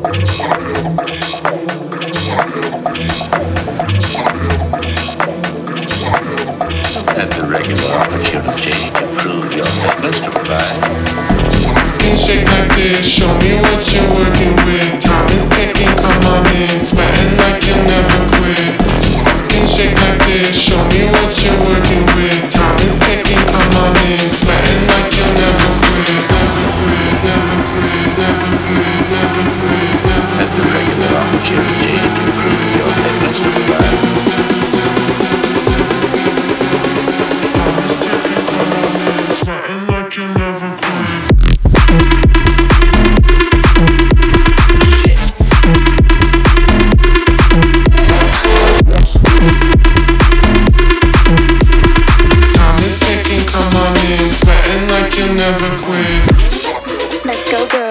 Have the regular opportunity to prove your fitness to fly. Can't shake like this, show me what you're working with. Time is ticking, come on in, sweating like go, go.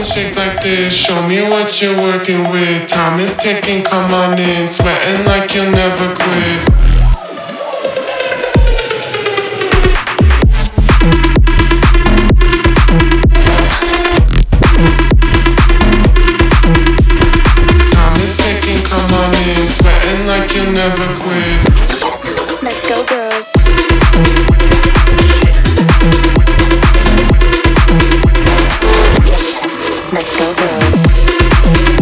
body shaped like this. Show me what you're working with. Time is ticking, come on in. Sweating like you'll never quit. Time is ticking, come on in. Sweating like you'll never quit. so good.